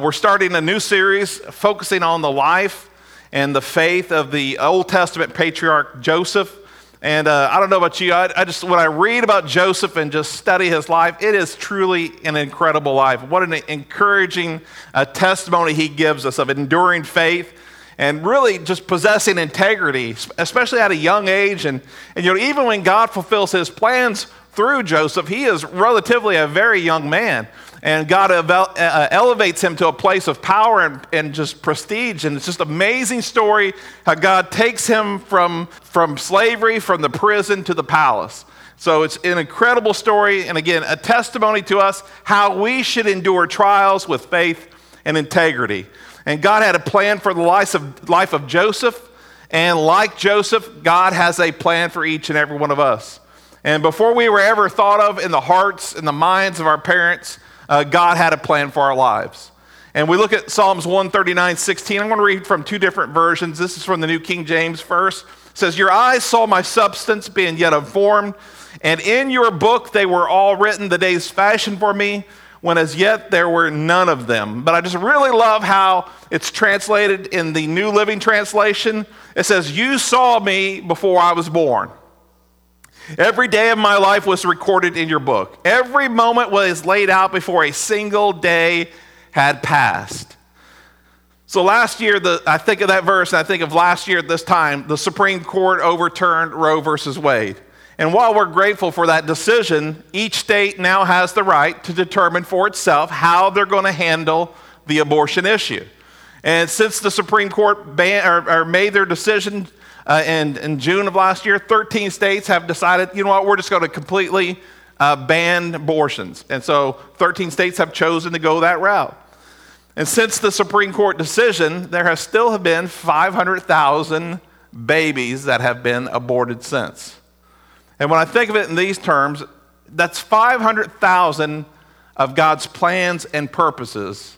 We're starting a new series focusing on the life and the faith of the Old Testament patriarch Joseph. And uh, I don't know about you, I, I, just when I read about Joseph and just study his life, it is truly an incredible life. What an encouraging uh, testimony he gives us of enduring faith and really just possessing integrity, especially at a young age. And, and you know, even when God fulfills his plans through Joseph, he is relatively a very young man and God uh, elevates him to a place of power and, and just prestige. And it's just amazing story how God takes him from, from slavery, from the prison to the palace. So it's an incredible story, and again, a testimony to us how we should endure trials with faith and integrity. And God had a plan for the life of, life of Joseph, and like Joseph, God has a plan for each and every one of us. And before we were ever thought of in the hearts and the minds of our parents, uh, God had a plan for our lives. And we look at Psalms 139, 16. I'm going to read from two different versions. This is from the New King James first. It says, Your eyes saw my substance being yet unformed, and in your book they were all written, the days fashioned for me, when as yet there were none of them. But I just really love how it's translated in the New Living Translation. It says, You saw me before I was born. Every day of my life was recorded in your book. Every moment was laid out before a single day had passed. So last year, the, I think of that verse, and I think of last year at this time, the Supreme Court overturned Roe versus Wade. And while we're grateful for that decision, each state now has the right to determine for itself how they're going to handle the abortion issue. And since the Supreme Court ban, or, or made their decision uh, in, in June of last year, 13 states have decided, you know what, we're just going to completely uh, ban abortions. And so 13 states have chosen to go that route. And since the Supreme Court decision, there have still have been 500,000 babies that have been aborted since. And when I think of it in these terms, that's 500,000 of God's plans and purposes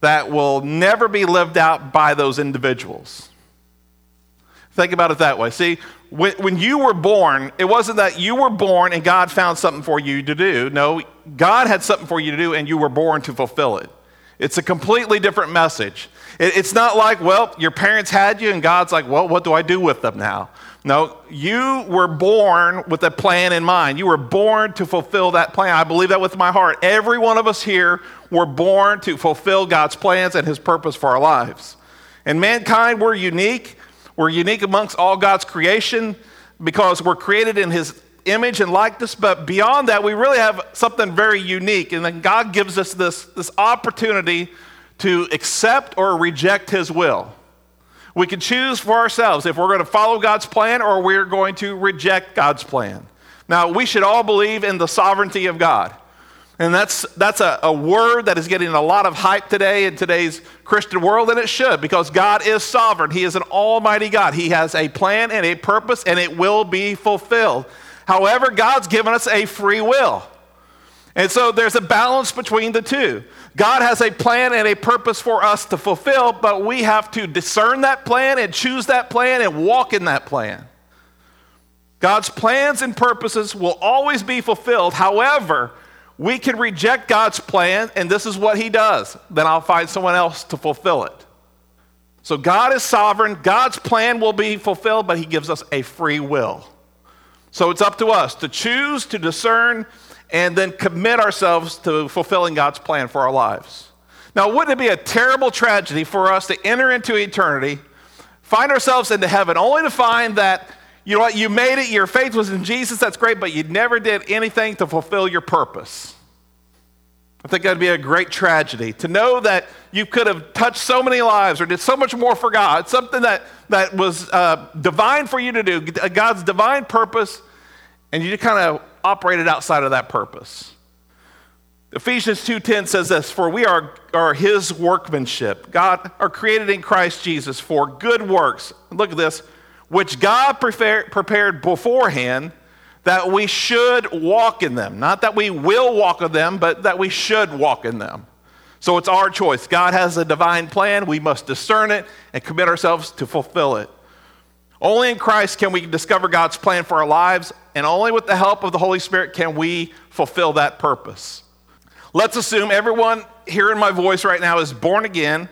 that will never be lived out by those individuals. Think about it that way. See, when, you were born, it wasn't that you were born and God found something for you to do. No, God had something for you to do and you were born to fulfill it. It's a completely different message. It, it's not like, well, your parents had you and God's like, well, what do I do with them now? No, you were born with a plan in mind. You were born to fulfill that plan. I believe that with my heart. Every one of us here were born to fulfill God's plans and His purpose for our lives. And mankind, we're unique. We're unique amongst all God's creation because we're created in His image and likeness, but beyond that, we really have something very unique. And then God gives us this, this opportunity to accept or reject His will. We can choose for ourselves if we're going to follow God's plan or we're going to reject God's plan. Now, we should all believe in the sovereignty of God. And that's, that's a, a word that is getting a lot of hype today in today's Christian world, and it should, because God is sovereign. He is an almighty God. He has a plan and a purpose, and it will be fulfilled. However, God's given us a free will. And so there's a balance between the two. God has a plan and a purpose for us to fulfill, but we have to discern that plan and choose that plan and walk in that plan. God's plans and purposes will always be fulfilled. However, we can reject God's plan, and this is what He does. Then I'll find someone else to fulfill it. So God is sovereign. God's plan will be fulfilled, but He gives us a free will. So it's up to us to choose, to discern, and then commit ourselves to fulfilling God's plan for our lives. Now, wouldn't it be a terrible tragedy for us to enter into eternity, find ourselves into heaven, only to find that you know what? You made it, your faith was in Jesus, that's great, but you never did anything to fulfill your purpose. I think that'd be a great tragedy to know that you could have touched so many lives or did so much more for God, something that, that was uh, divine for you to do, God's divine purpose, and you just kind of operated outside of that purpose. Ephesians 2:10 says this, "For we are, are his workmanship. God are created in Christ Jesus for good works." Look at this, which God prepared beforehand that we should walk in them. Not that we will walk in them, but that we should walk in them. So it's our choice. God has a divine plan. We must discern it and commit ourselves to fulfill it. Only in Christ can we discover God's plan for our lives, and only with the help of the Holy Spirit can we fulfill that purpose. let's assume everyone hearing my voice right now is born again.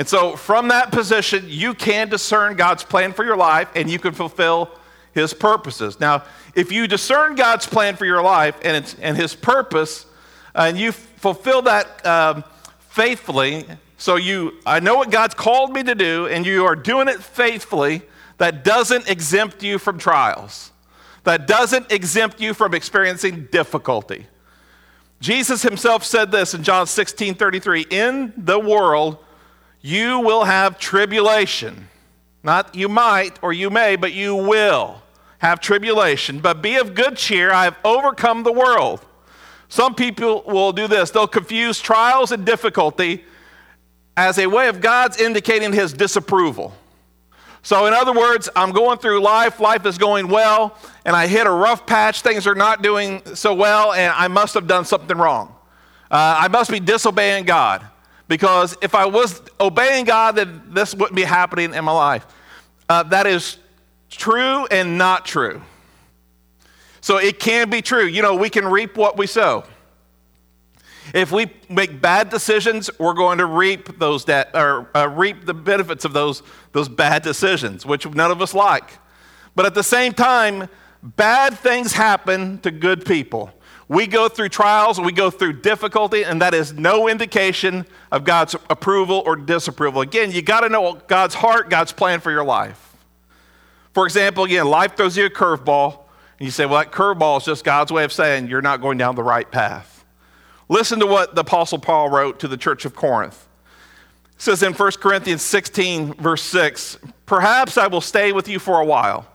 And so, from that position, you can discern God's plan for your life and you can fulfill His purposes. Now, if you discern God's plan for your life and, and His purpose, and you fulfill that um, faithfully, so you, I know what God's called me to do, and you are doing it faithfully, that doesn't exempt you from trials, that doesn't exempt you from experiencing difficulty. Jesus himself said this in John 16 33 In the world, you will have tribulation. Not you might or you may, but you will have tribulation. But be of good cheer, I have overcome the world. Some people will do this, they'll confuse trials and difficulty as a way of God's indicating his disapproval. So, in other words, I'm going through life, life is going well, and I hit a rough patch, things are not doing so well, and I must have done something wrong. Uh, I must be disobeying God. Because if I was obeying God, then this wouldn't be happening in my life. Uh, that is true and not true. So it can be true. You know, we can reap what we sow. If we make bad decisions, we're going to reap those that or uh, reap the benefits of those those bad decisions, which none of us like. But at the same time, bad things happen to good people. We go through trials, we go through difficulty, and that is no indication of God's approval or disapproval. Again, you got to know God's heart, God's plan for your life. For example, again, life throws you a curveball, and you say, well, that curveball is just God's way of saying you're not going down the right path. Listen to what the Apostle Paul wrote to the church of Corinth. It says in 1 Corinthians 16, verse 6, Perhaps I will stay with you for a while,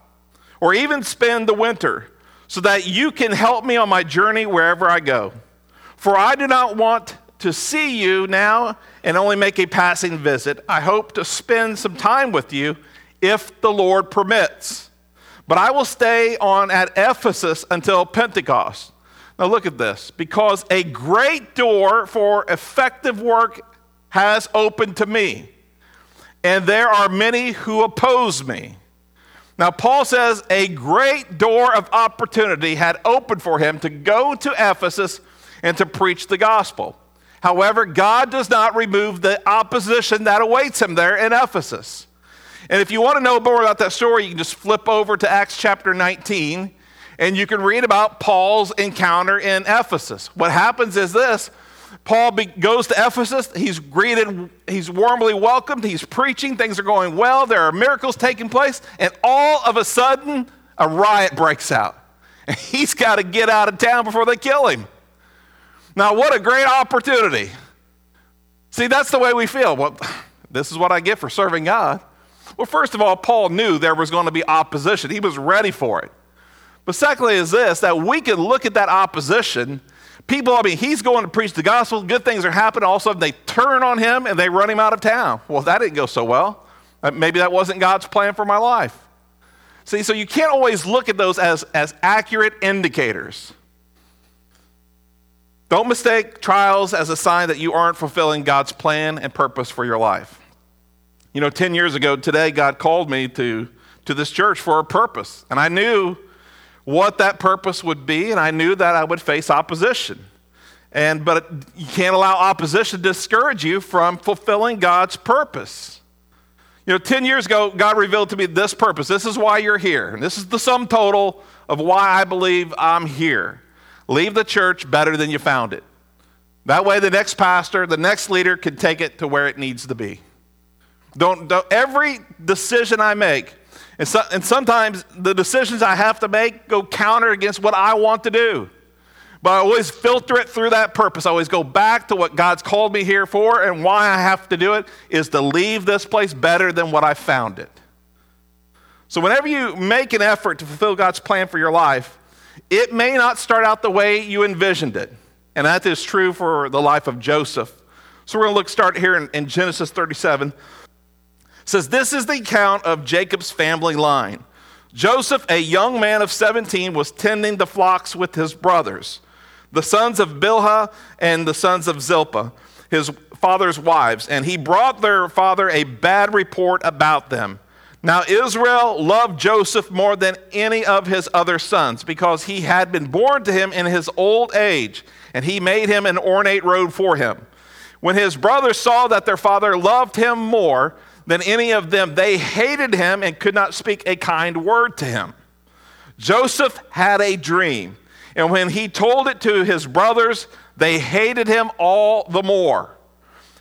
or even spend the winter so that you can help me on my journey wherever I go. For I do not want to see you now and only make a passing visit. I hope to spend some time with you if the Lord permits. But I will stay on at Ephesus until Pentecost. Now look at this. Because a great door for effective work has opened to me, and there are many who oppose me. Now, Paul says a great door of opportunity had opened for him to go to Ephesus and to preach the gospel. However, God does not remove the opposition that awaits him there in Ephesus. And if you want to know more about that story, you can just flip over to Acts chapter 19 and you can read about Paul's encounter in Ephesus. What happens is this Paul be, goes to Ephesus. He's greeted, he's warmly welcomed, he's preaching, things are going well, there are miracles taking place, and all of a sudden, a riot breaks out. And he's got to get out of town before they kill him. Now, what a great opportunity. See, that's the way we feel. Well, this is what I get for serving God. Well, first of all, Paul knew there was going to be opposition, he was ready for it. But secondly, is this that we can look at that opposition people, I mean, he's going to preach the gospel, good things are happening. All of a sudden, they turn on him and they run him out of town. Well, that didn't go so well. Uh, maybe that wasn't God's plan for my life. See, so you can't always look at those as, as accurate indicators. Don't mistake trials as a sign that you aren't fulfilling God's plan and purpose for your life. You know, 10 years ago today, God called me to, to this church for a purpose. And I knew what that purpose would be, and I knew that I would face opposition. And, but you can't allow opposition to discourage you from fulfilling God's purpose. You know, 10 years ago, God revealed to me this purpose. This is why you're here. And this is the sum total of why I believe I'm here. Leave the church better than you found it. That way, the next pastor, the next leader can take it to where it needs to be. Don't, don't every decision I make, and, so, and sometimes the decisions I have to make go counter against what I want to do. But I always filter it through that purpose. I always go back to what God's called me here for, and why I have to do it is to leave this place better than what I found it. So, whenever you make an effort to fulfill God's plan for your life, it may not start out the way you envisioned it. And that is true for the life of Joseph. So, we're going to look, start here in, in Genesis 37 says this is the account of Jacob's family line. Joseph, a young man of 17, was tending the flocks with his brothers, the sons of Bilhah and the sons of Zilpah, his father's wives, and he brought their father a bad report about them. Now, Israel loved Joseph more than any of his other sons because he had been born to him in his old age, and he made him an ornate robe for him. When his brothers saw that their father loved him more than any of them, they hated him and could not speak a kind word to him. Joseph had a dream, and when he told it to his brothers, they hated him all the more.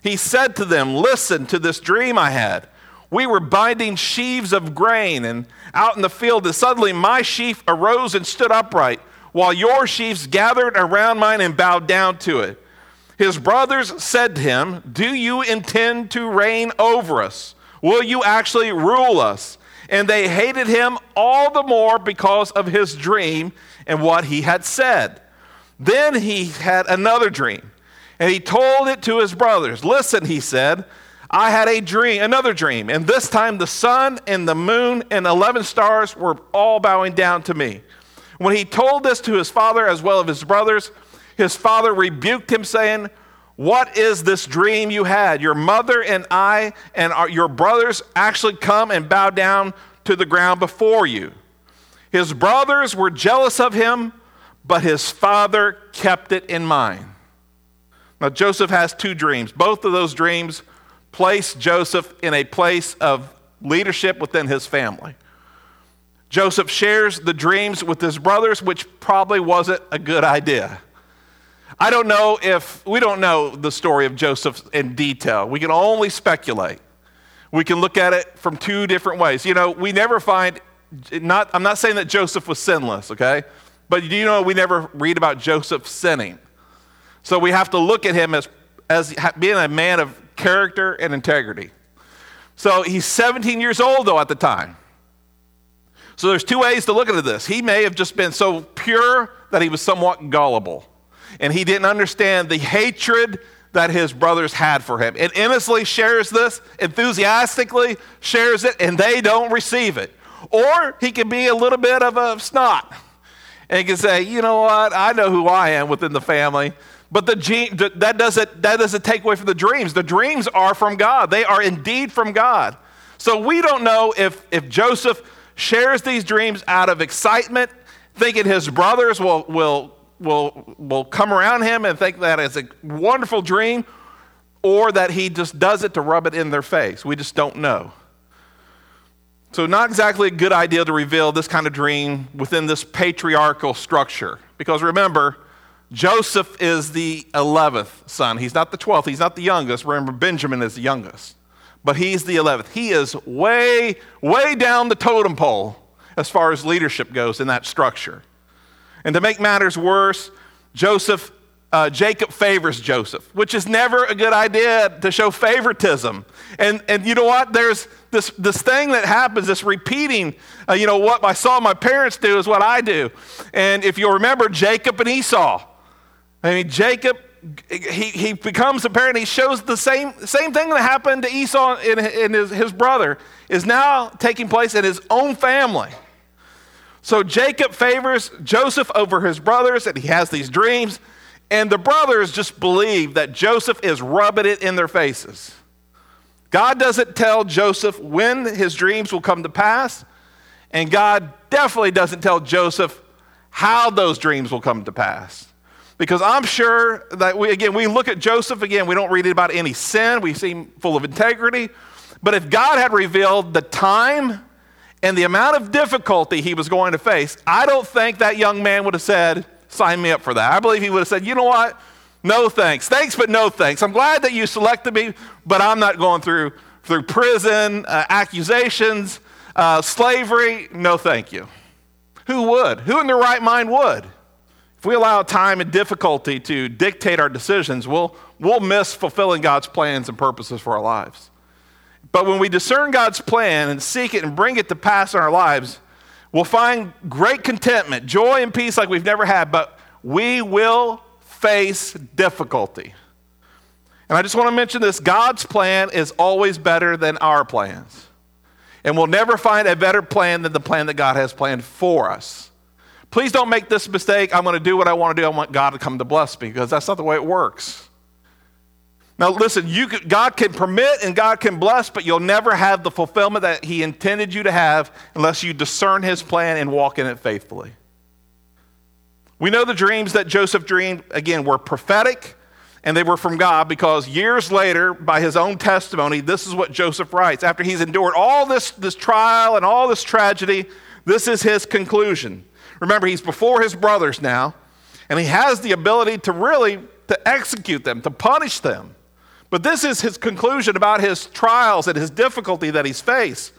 He said to them, Listen to this dream I had. We were binding sheaves of grain and out in the field, and suddenly my sheaf arose and stood upright, while your sheaves gathered around mine and bowed down to it. His brothers said to him, Do you intend to reign over us? Will you actually rule us? And they hated him all the more because of his dream and what he had said. Then he had another dream and he told it to his brothers. Listen, he said, I had a dream, another dream, and this time the sun and the moon and 11 stars were all bowing down to me. When he told this to his father as well as his brothers, his father rebuked him, saying, What is this dream you had? Your mother and I and our, your brothers actually come and bow down to the ground before you. His brothers were jealous of him, but his father kept it in mind. Now, Joseph has two dreams. Both of those dreams place Joseph in a place of leadership within his family. Joseph shares the dreams with his brothers, which probably wasn't a good idea. I don't know if, we don't know the story of Joseph in detail. We can only speculate. We can look at it from two different ways. You know, we never find, not, I'm not saying that Joseph was sinless, okay? But do you know we never read about Joseph sinning? So we have to look at him as, as being a man of character and integrity. So he's 17 years old, though, at the time. So there's two ways to look at this. He may have just been so pure that he was somewhat gullible, and he didn't understand the hatred that his brothers had for him. And innocently shares this, enthusiastically shares it, and they don't receive it. Or he can be a little bit of a snot and he can say, you know what, I know who I am within the family. But the, that, doesn't, that doesn't take away from the dreams. The dreams are from God, they are indeed from God. So we don't know if, if Joseph shares these dreams out of excitement, thinking his brothers will, will, will, will come around him and think that it's a wonderful dream, or that he just does it to rub it in their face. We just don't know. So, not exactly a good idea to reveal this kind of dream within this patriarchal structure. Because remember, Joseph is the 11th son. He's not the 12th, he's not the youngest. Remember, Benjamin is the youngest, but he's the 11th. He is way, way down the totem pole as far as leadership goes in that structure. And to make matters worse, Joseph, uh, Jacob favors Joseph, which is never a good idea to show favoritism. And, and you know what? There's this, this thing that happens, this repeating, uh, you know, what I saw my parents do is what I do. And if you remember Jacob and Esau, I mean, Jacob, he, he becomes a parent. He shows the same, same thing that happened to Esau and, and his, his brother is now taking place in his own family. So Jacob favors Joseph over his brothers, and he has these dreams. And the brothers just believe that Joseph is rubbing it in their faces. God doesn't tell Joseph when his dreams will come to pass, and God definitely doesn't tell Joseph how those dreams will come to pass. Because I'm sure that we, again, we look at Joseph, again, we don't read about any sin. We seem full of integrity. But if God had revealed the time and the amount of difficulty he was going to face, I don't think that young man would have said, Sign me up for that. I believe he would have said, You know what? No thanks. Thanks, but no thanks. I'm glad that you selected me, but I'm not going through, through prison, uh, accusations, uh, slavery. No, thank you. Who would? Who in their right mind would? If we allow time and difficulty to dictate our decisions, we'll, we'll miss fulfilling God's plans and purposes for our lives. But when we discern God's plan and seek it and bring it to pass in our lives, we'll find great contentment, joy, and peace like we've never had, but we will face difficulty. And I just want to mention this God's plan is always better than our plans. And we'll never find a better plan than the plan that God has planned for us. Please don't make this mistake. I'm going to do what I want to do. I want God to come to bless me because that's not the way it works. Now, listen, you could, God can permit and God can bless, but you'll never have the fulfillment that He intended you to have unless you discern His plan and walk in it faithfully. We know the dreams that Joseph dreamed, again, were prophetic and they were from God because years later, by his own testimony, this is what Joseph writes. After he's endured all this, this trial and all this tragedy, this is his conclusion. Remember, he's before his brothers now, and he has the ability to really to execute them, to punish them. But this is his conclusion about his trials and his difficulty that he's faced.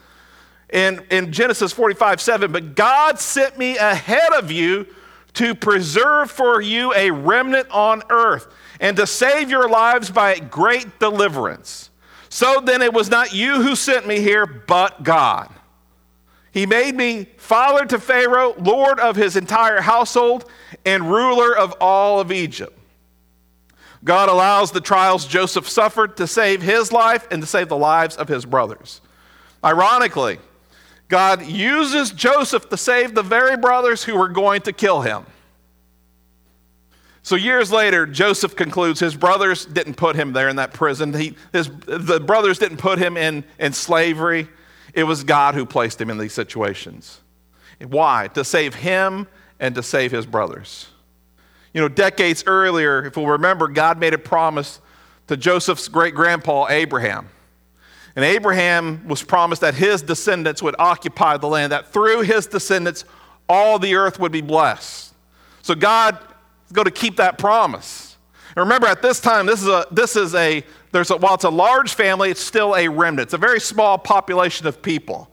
In, in Genesis 45 7, but God sent me ahead of you to preserve for you a remnant on earth and to save your lives by great deliverance. So then it was not you who sent me here, but God. He made me father to Pharaoh, lord of his entire household, and ruler of all of Egypt. God allows the trials Joseph suffered to save his life and to save the lives of his brothers. Ironically, God uses Joseph to save the very brothers who were going to kill him. So years later, Joseph concludes his brothers didn't put him there in that prison. He, his, the brothers didn't put him in, in slavery. It was God who placed him in these situations. Why? To save him and to save his brothers. You know, decades earlier, if we'll remember, God made a promise to Joseph's great grandpa, Abraham. And Abraham was promised that his descendants would occupy the land, that through his descendants, all the earth would be blessed. So God is going to keep that promise. And remember, at this time, this is a, this is a, there's a, while it's a large family, it's still a remnant. It's a very small population of people.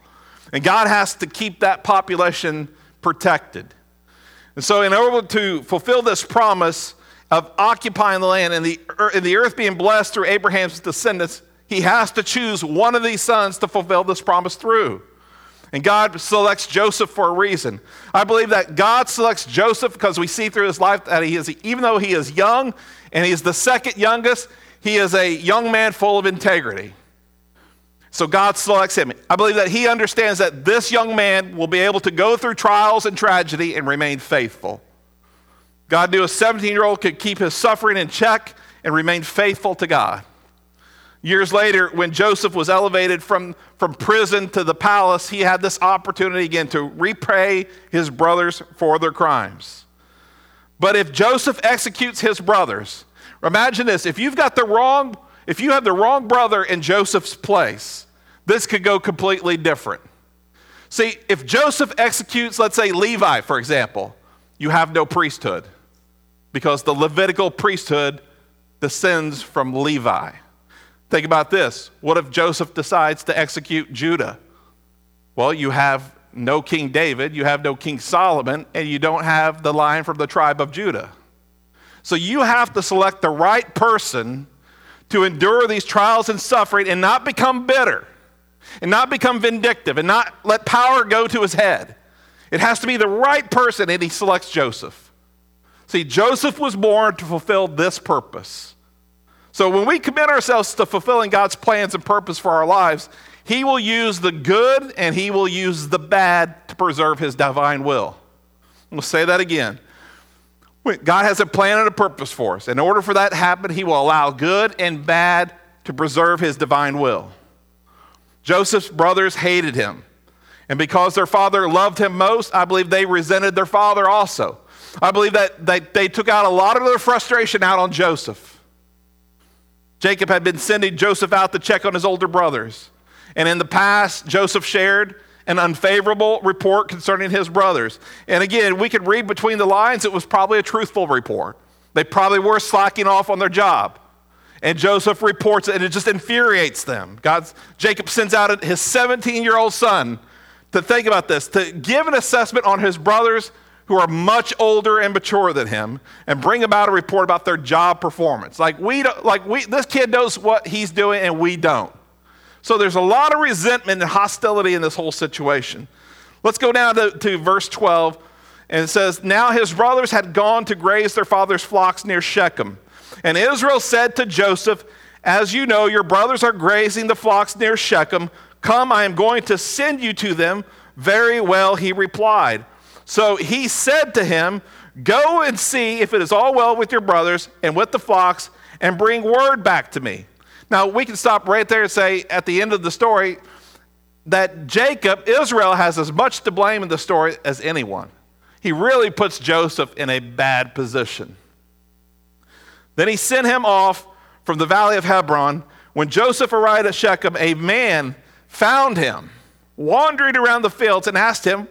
And God has to keep that population protected. And so, in order to fulfill this promise of occupying the land and the, and the earth being blessed through Abraham's descendants, he has to choose one of these sons to fulfill this promise through. And God selects Joseph for a reason. I believe that God selects Joseph because we see through his life that he is, even though he is young and he's the second youngest, he is a young man full of integrity. So God selects him. I believe that he understands that this young man will be able to go through trials and tragedy and remain faithful. God knew a 17 year old could keep his suffering in check and remain faithful to God. Years later, when Joseph was elevated from, from prison to the palace, he had this opportunity again to repay his brothers for their crimes. But if Joseph executes his brothers, imagine this if you've got the wrong, if you have the wrong brother in Joseph's place, this could go completely different. See, if Joseph executes, let's say Levi, for example, you have no priesthood because the Levitical priesthood descends from Levi. Think about this. What if Joseph decides to execute Judah? Well, you have no King David, you have no King Solomon, and you don't have the line from the tribe of Judah. So you have to select the right person to endure these trials and suffering and not become bitter and not become vindictive and not let power go to his head. It has to be the right person, and he selects Joseph. See, Joseph was born to fulfill this purpose. So when we commit ourselves to fulfilling God's plans and purpose for our lives, He will use the good and He will use the bad to preserve His divine will. We'll say that again. God has a plan and a purpose for us. In order for that to happen, He will allow good and bad to preserve His divine will. Joseph's brothers hated him. And because their father loved him most, I believe they resented their father also. I believe that they, they took out a lot of their frustration out on Joseph. Jacob had been sending Joseph out to check on his older brothers. And in the past, Joseph shared an unfavorable report concerning his brothers. And again, we could read between the lines, it was probably a truthful report. They probably were slacking off on their job. And Joseph reports it, and it just infuriates them. God's, Jacob sends out his 17 year old son to think about this, to give an assessment on his brothers who are much older and mature than him and bring about a report about their job performance. Like we like we this kid knows what he's doing and we don't. So there's a lot of resentment and hostility in this whole situation. Let's go down to, to verse 12 and it says, Now his brothers had gone to graze their father's flocks near Shechem. And Israel said to Joseph, As you know, your brothers are grazing the flocks near Shechem. Come, I am going to send you to them. Very well, he replied. So he said to him, Go and see if it is all well with your brothers and with the flocks, and bring word back to me. Now, we can stop right there and say at the end of the story that Jacob, Israel, has as much to blame in the story as anyone. He really puts Joseph in a bad position. Then he sent him off from the valley of Hebron. When Joseph arrived at Shechem, a man found him wandering around the fields and asked him,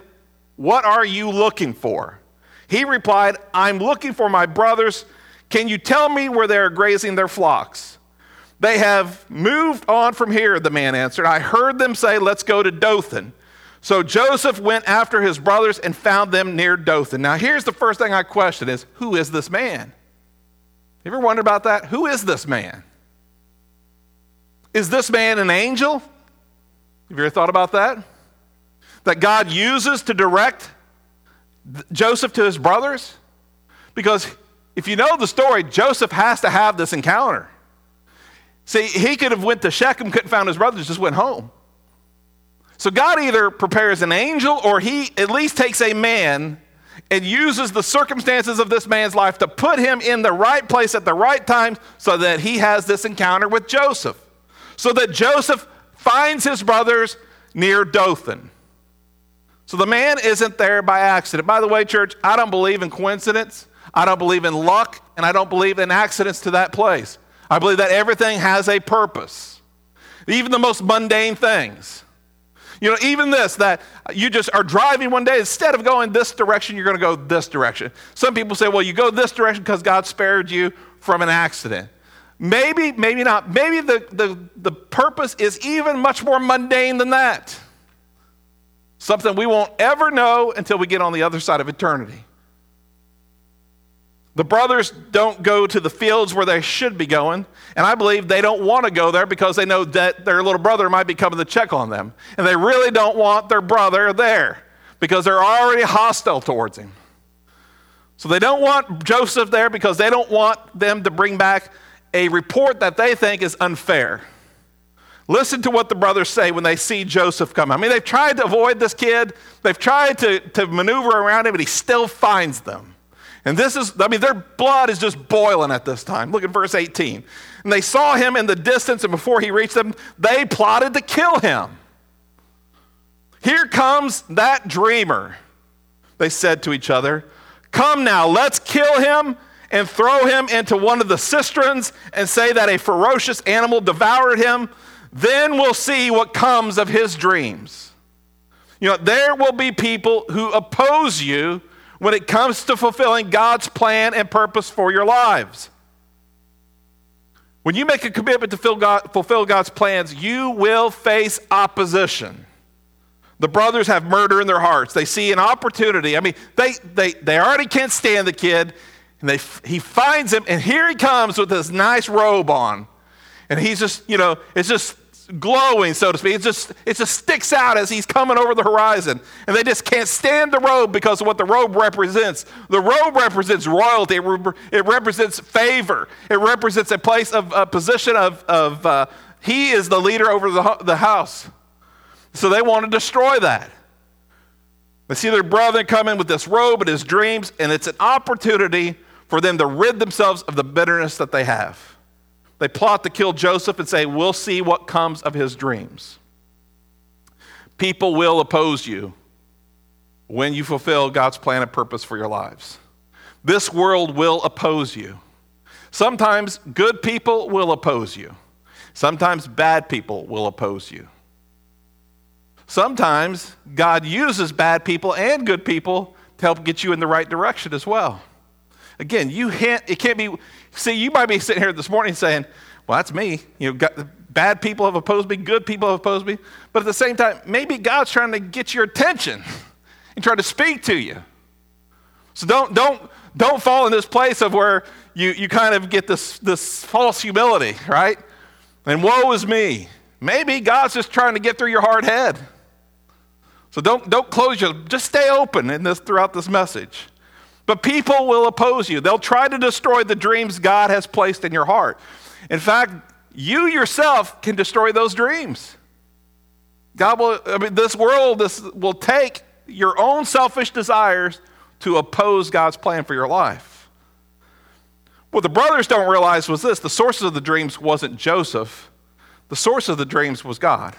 What are you looking for? He replied, I'm looking for my brothers. Can you tell me where they are grazing their flocks? They have moved on from here, the man answered. I heard them say, Let's go to Dothan. So Joseph went after his brothers and found them near Dothan. Now, here's the first thing I question is who is this man? You ever wonder about that? Who is this man? Is this man an angel? Have you ever thought about that? That God uses to direct Joseph to his brothers? Because if you know the story, Joseph has to have this encounter. See, he could have went to Shechem, couldn't find his brothers, just went home. So God either prepares an angel or he at least takes a man and uses the circumstances of this man's life to put him in the right place at the right time so that he has this encounter with Joseph. So that Joseph finds his brothers near Dothan. So the man isn't there by accident. By the way, church, I don't believe in coincidence. I don't believe in luck, and I don't believe in accidents to that place. I believe that everything has a purpose, even the most mundane things. You know, even this, that you just are driving one day, instead of going this direction, you're going to go this direction. Some people say, well, you go this direction because God spared you from an accident. Maybe, maybe not. Maybe the, the, the purpose is even much more mundane than that. Something we won't ever know until we get on the other side of eternity. The brothers don't go to the fields where they should be going, and I believe they don't want to go there because they know that their little brother might be coming to check on them. And they really don't want their brother there because they're already hostile towards him. So they don't want Joseph there because they don't want them to bring back a report that they think is unfair. Listen to what the brothers say when they see Joseph come. I mean, they've tried to avoid this kid, they've tried to, to maneuver around him, but he still finds them. And this is, I mean, their blood is just boiling at this time. Look at verse 18. And they saw him in the distance, and before he reached them, they plotted to kill him. Here comes that dreamer, they said to each other. Come now, let's kill him and throw him into one of the cisterns and say that a ferocious animal devoured him. Then we'll see what comes of his dreams. You know, there will be people who oppose you when it comes to fulfilling God's plan and purpose for your lives. When you make a commitment to fulfill God's plans, you will face opposition. The brothers have murder in their hearts. They see an opportunity. I mean, they, they, they already can't stand the kid. And they, he finds him, and here he comes with this nice robe on. And he's just, you know, it's just glowing, so to speak. It just, it just sticks out as he's coming over the horizon. And they just can't stand the robe because of what the robe represents. The robe represents royalty, it represents favor, it represents a place of a position of, of uh, he is the leader over the, the house. So they want to destroy that. They see their brother come in with this robe and his dreams, and it's an opportunity for them to rid themselves of the bitterness that they have. They plot to kill Joseph and say, We'll see what comes of his dreams. People will oppose you when you fulfill God's plan and purpose for your lives. This world will oppose you. Sometimes good people will oppose you. Sometimes bad people will oppose you. Sometimes God uses bad people and good people to help get you in the right direction as well. Again, you hint, it can't be, see, you might be sitting here this morning saying, well, that's me. You know, got, bad people have opposed me, good people have opposed me. But at the same time, maybe God's trying to get your attention and trying to speak to you. So don't, don't, don't fall in this place of where you, you kind of get this, this false humility, right? And woe is me. Maybe God's just trying to get through your hard head. So don't, don't close your, just stay open in this throughout this message. But people will oppose you. They'll try to destroy the dreams God has placed in your heart. In fact, you yourself can destroy those dreams. God will, I mean, this world this will take your own selfish desires to oppose God's plan for your life. What the brothers don't realize was this the source of the dreams wasn't Joseph, the source of the dreams was God.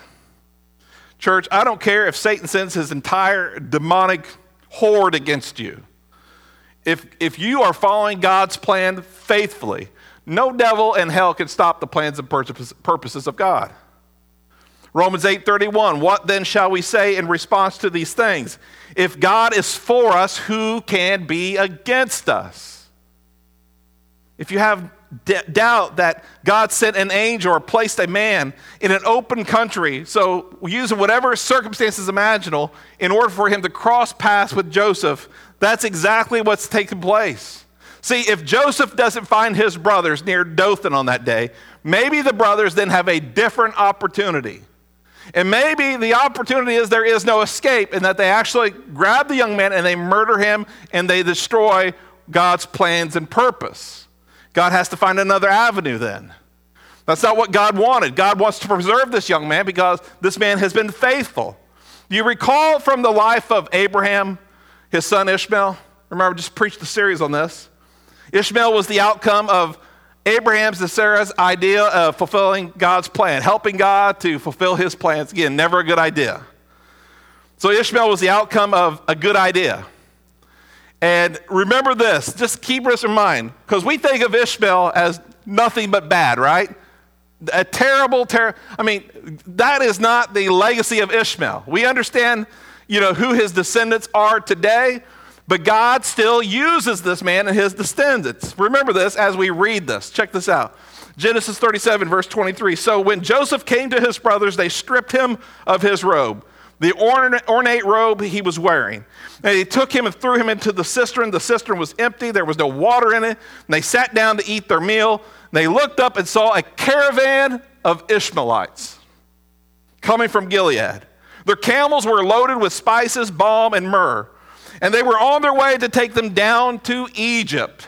Church, I don't care if Satan sends his entire demonic horde against you. If, if you are following God's plan faithfully, no devil in hell can stop the plans and purposes of God. Romans 8:31 What then shall we say in response to these things? If God is for us, who can be against us? If you have d- doubt that God sent an angel or placed a man in an open country, so using whatever circumstances imaginable in order for him to cross paths with Joseph, that's exactly what's taking place. See, if Joseph doesn't find his brothers near Dothan on that day, maybe the brothers then have a different opportunity. And maybe the opportunity is there is no escape, and that they actually grab the young man and they murder him and they destroy God's plans and purpose. God has to find another avenue then. That's not what God wanted. God wants to preserve this young man because this man has been faithful. You recall from the life of Abraham, his son Ishmael? Remember, just preached a series on this. Ishmael was the outcome of Abraham's and Sarah's idea of fulfilling God's plan, helping God to fulfill his plans. Again, never a good idea. So Ishmael was the outcome of a good idea. And remember this, just keep this in mind, because we think of Ishmael as nothing but bad, right? A terrible, terrible. I mean, that is not the legacy of Ishmael. We understand, you know, who his descendants are today, but God still uses this man and his descendants. Remember this as we read this. Check this out. Genesis 37, verse 23. So when Joseph came to his brothers, they stripped him of his robe the ornate robe he was wearing. And they took him and threw him into the cistern. The cistern was empty, there was no water in it. And they sat down to eat their meal. They looked up and saw a caravan of Ishmaelites coming from Gilead. Their camels were loaded with spices, balm, and myrrh. And they were on their way to take them down to Egypt.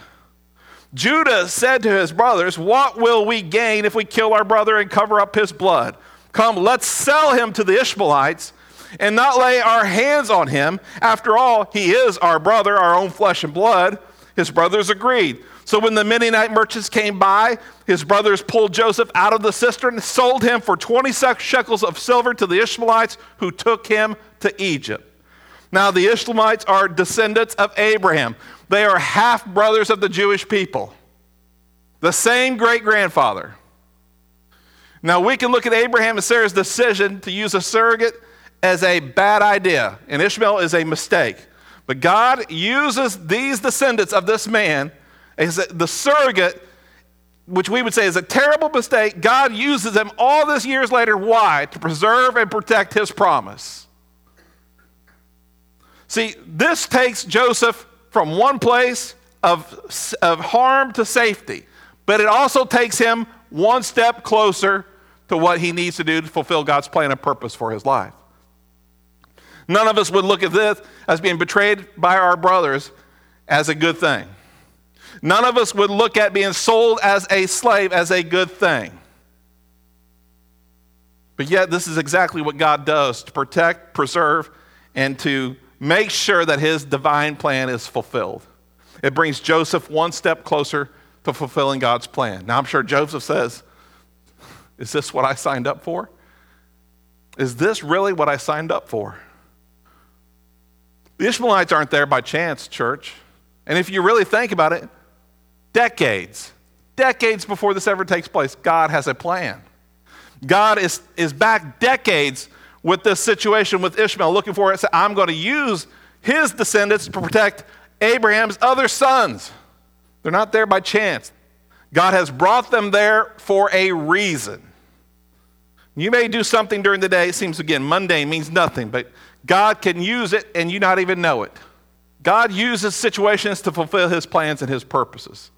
Judah said to his brothers, What will we gain if we kill our brother and cover up his blood? Come, let's sell him to the Ishmaelites and not lay our hands on him. After all, he is our brother, our own flesh and blood. His brothers agreed. So when the Midianite merchants came by, his brothers pulled Joseph out of the cistern, and sold him for 20 shekels of silver to the Ishmaelites who took him to Egypt. Now, the Ishmaelites are descendants of Abraham. They are half brothers of the Jewish people, the same great grandfather. Now, we can look at Abraham and Sarah's decision to use a surrogate as a bad idea, and Ishmael is a mistake. But God uses these descendants of this man as the surrogate, which we would say is a terrible mistake. God uses them all these years later. Why? To preserve and protect his promise. See, this takes Joseph from one place of, of harm to safety, but it also takes him one step closer to what he needs to do to fulfill God's plan and purpose for his life. None of us would look at this as being betrayed by our brothers as a good thing. None of us would look at being sold as a slave as a good thing. But yet, this is exactly what God does to protect, preserve, and to make sure that his divine plan is fulfilled. It brings Joseph one step closer to fulfilling God's plan. Now, I'm sure Joseph says, Is this what I signed up for? Is this really what I signed up for? The Ishmaelites aren't there by chance, church. And if you really think about it, decades, decades before this ever takes place, God has a plan. God is, is back decades with this situation with Ishmael, looking for it. Said I'm going to use his descendants to protect Abraham's other sons. They're not there by chance. God has brought them there for a reason. You may do something during the day, it seems again mundane, means nothing, but God can use it and you not even know it. God uses situations to fulfill his plans and his purposes.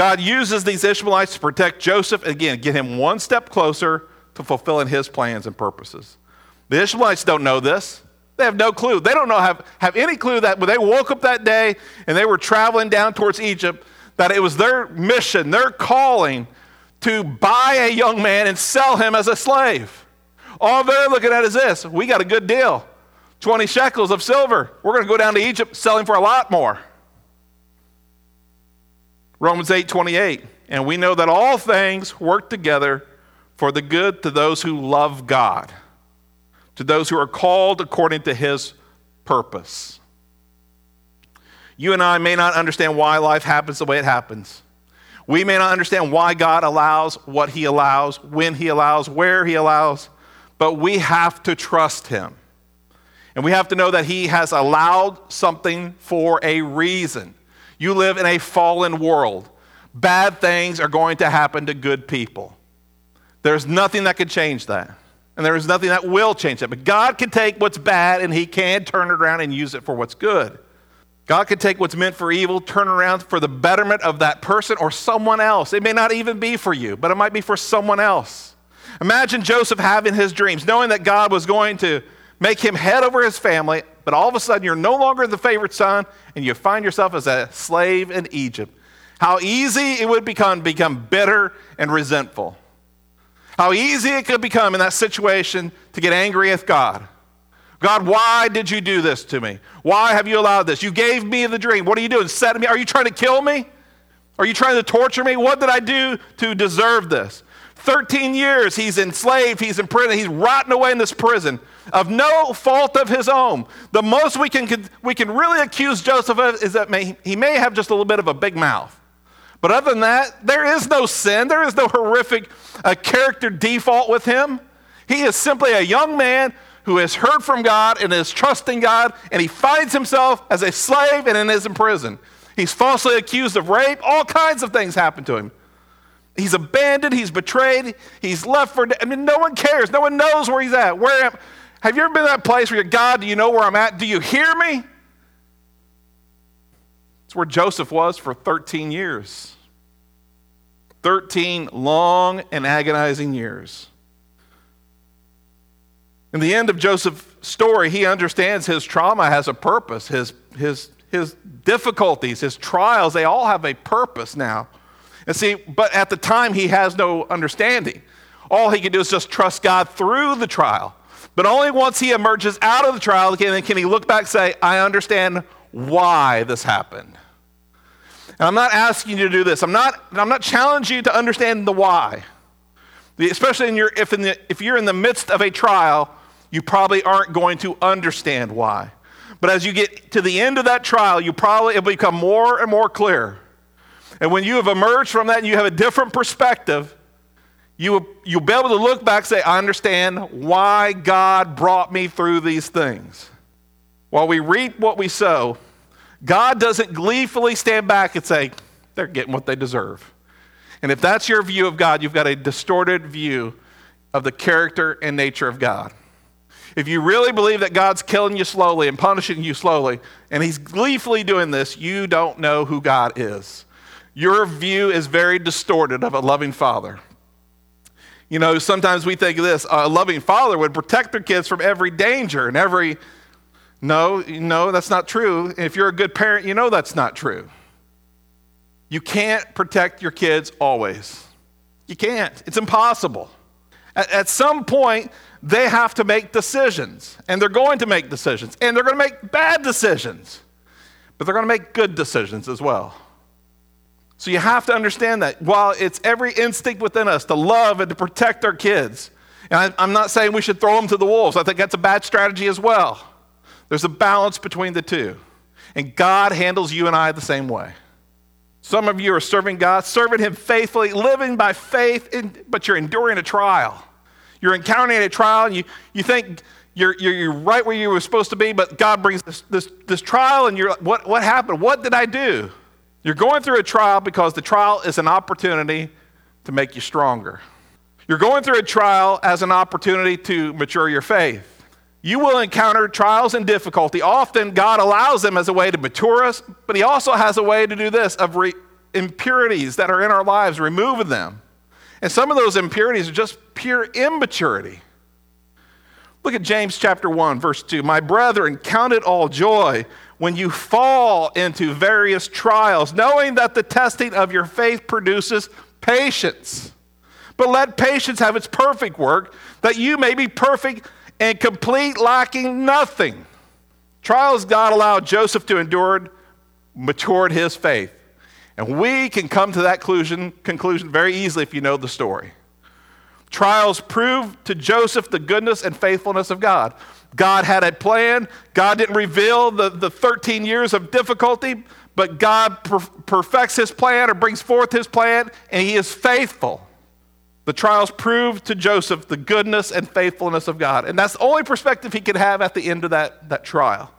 God uses these Ishmaelites to protect Joseph, again, get him one step closer to fulfilling his plans and purposes. The Ishmaelites don't know this. They have no clue. They don't know have, have any clue that when they woke up that day and they were traveling down towards Egypt, that it was their mission, their calling to buy a young man and sell him as a slave. All they're looking at is this we got a good deal 20 shekels of silver. We're going to go down to Egypt, sell him for a lot more. Romans 8 28. And we know that all things work together for the good to those who love God, to those who are called according to his purpose. You and I may not understand why life happens the way it happens. We may not understand why God allows what he allows, when he allows, where he allows, but we have to trust him. And we have to know that he has allowed something for a reason. You live in a fallen world bad things are going to happen to good people. There's nothing that can change that. And there is nothing that will change that. But God can take what's bad and He can turn it around and use it for what's good. God can take what's meant for evil, turn around for the betterment of that person or someone else. It may not even be for you, but it might be for someone else. Imagine Joseph having his dreams, knowing that God was going to make him head over his family, but all of a sudden you're no longer the favorite son and you find yourself as a slave in Egypt. How easy it would become become bitter and resentful. How easy it could become in that situation to get angry at God. God, why did you do this to me? Why have you allowed this? You gave me the dream. What are you doing? Setting me? Are you trying to kill me? Are you trying to torture me? What did I do to deserve this? 13 years he's enslaved, he's in prison, he's rotting away in this prison of no fault of his own. The most we can, we can really accuse Joseph of is that may, he may have just a little bit of a big mouth. But other than that, there is no sin. There is no horrific uh, character default with him. He is simply a young man who has heard from God and is trusting God, and he finds himself as a slave and is in prison. He's falsely accused of rape. All kinds of things happen to him. He's abandoned. He's betrayed. He's left for. I mean, no one cares. No one knows where he's at. Where am, have you ever been that place where you're, God, do you know where I'm at? Do you hear me? It's where Joseph was for 13 years. 13 long and agonizing years. In the end of Joseph's story, he understands his trauma has a purpose. His, his, his difficulties, his trials, they all have a purpose now. And see, but at the time, he has no understanding. All he can do is just trust God through the trial. But only once he emerges out of the trial can, can he look back and say, I understand why this happened. And I'm not asking you to do this. I'm not, I'm not challenging you to understand the why. Especially in your, if, in the, if you're in the midst of a trial, you probably aren't going to understand why. But as you get to the end of that trial, you probably it'll become more and more clear. And when you have emerged from that and you have a different perspective, you, you'll be able to look back and say, I understand why God brought me through these things. While we reap what we sow, God doesn't gleefully stand back and say, they're getting what they deserve. And if that's your view of God, you've got a distorted view of the character and nature of God. If you really believe that God's killing you slowly and punishing you slowly, and He's gleefully doing this, you don't know who God is. Your view is very distorted of a loving father. You know, sometimes we think of this a loving father would protect their kids from every danger and every. No, no, that's not true. If you're a good parent, you know that's not true. You can't protect your kids always. You can't. It's impossible. At, at some point, they have to make decisions, and they're going to make decisions, and they're going to make bad decisions, but they're going to make good decisions as well. So you have to understand that while it's every instinct within us to love and to protect our kids, and I, am not saying we should throw them to the wolves, I think that's a bad strategy as well. There's a balance between the two. And God handles you and I the same way. Some of you are serving God, serving Him faithfully, living by faith, in, but you're enduring a trial. You're encountering a trial, and you, you think you're, you're, you're right where you were supposed to be, but God brings this, this, this trial, and you're like, what, what happened? What did I do? You're going through a trial because the trial is an opportunity to make you stronger. You're going through a trial as an opportunity to mature your faith. You will encounter trials and difficulty. Often, God allows them as a way to mature us, but He also has a way to do this of re- impurities that are in our lives, removing them. And some of those impurities are just pure immaturity. Look at James chapter 1, verse 2. My brethren, count it all joy when you fall into various trials, knowing that the testing of your faith produces patience. But let patience have its perfect work, that you may be perfect and complete, lacking nothing. Trials God allowed Joseph to endure matured his faith. And we can come to that conclusion, conclusion very easily if you know the story. Trials prove to Joseph the goodness and faithfulness of God. God had a plan. God didn't reveal the, the 13 years of difficulty, but God per- perfects his plan or brings forth his plan, and he is faithful. The trials proved to Joseph the goodness and faithfulness of God. And that's the only perspective he could have at the end of that, that trial.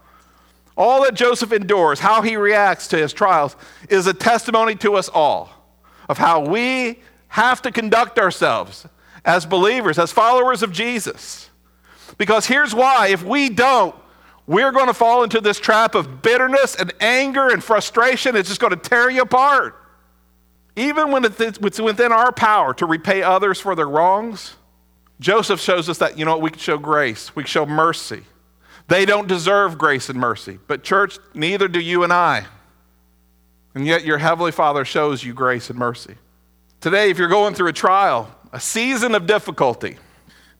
All that Joseph endures, how he reacts to his trials, is a testimony to us all of how we have to conduct ourselves as believers, as followers of Jesus. Because here's why if we don't, we're going to fall into this trap of bitterness and anger and frustration. It's just going to tear you apart. Even when it's within our power to repay others for their wrongs, Joseph shows us that, you know what, we can show grace, we can show mercy. They don't deserve grace and mercy. But, church, neither do you and I. And yet, your Heavenly Father shows you grace and mercy. Today, if you're going through a trial, a season of difficulty,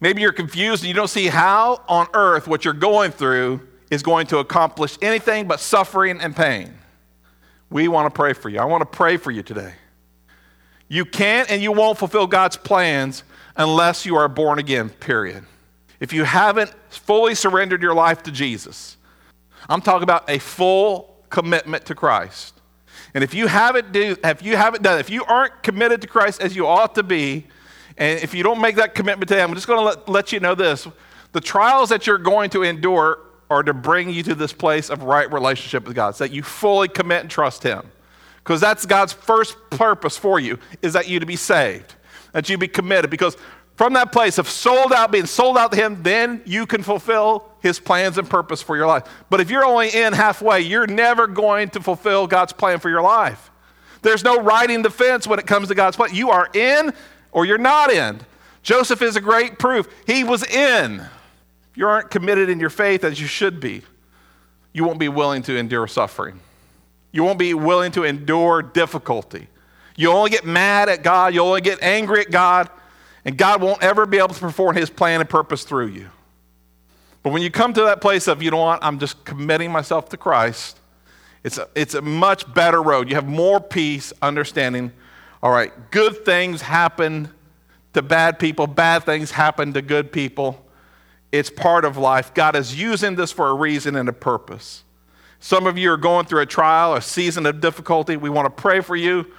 maybe you're confused and you don't see how on earth what you're going through is going to accomplish anything but suffering and pain. We want to pray for you. I want to pray for you today. You can't and you won't fulfill God's plans unless you are born again, period. If you haven't fully surrendered your life to Jesus, I'm talking about a full commitment to Christ. And if you haven't do, if you haven't done, if you aren't committed to Christ as you ought to be, and if you don't make that commitment today, I'm just going to let, let you know this: the trials that you're going to endure are to bring you to this place of right relationship with God, so that you fully commit and trust Him because that's God's first purpose for you is that you to be saved, that you be committed. Because from that place of sold out, being sold out to Him, then you can fulfill His plans and purpose for your life. But if you're only in halfway, you're never going to fulfill God's plan for your life. There's no riding the fence when it comes to God's plan. You are in or you're not in. Joseph is a great proof. He was in. If you aren't committed in your faith as you should be, you won't be willing to endure suffering. You won't be willing to endure difficulty. You only get mad at God. You only get angry at God. And God won't ever be able to perform his plan and purpose through you. But when you come to that place of, you know what, I'm just committing myself to Christ, it's a, it's a much better road. You have more peace, understanding, all right, good things happen to bad people, bad things happen to good people. It's part of life. God is using this for a reason and a purpose. Some of you are going through a trial, a season of difficulty. We want to pray for you.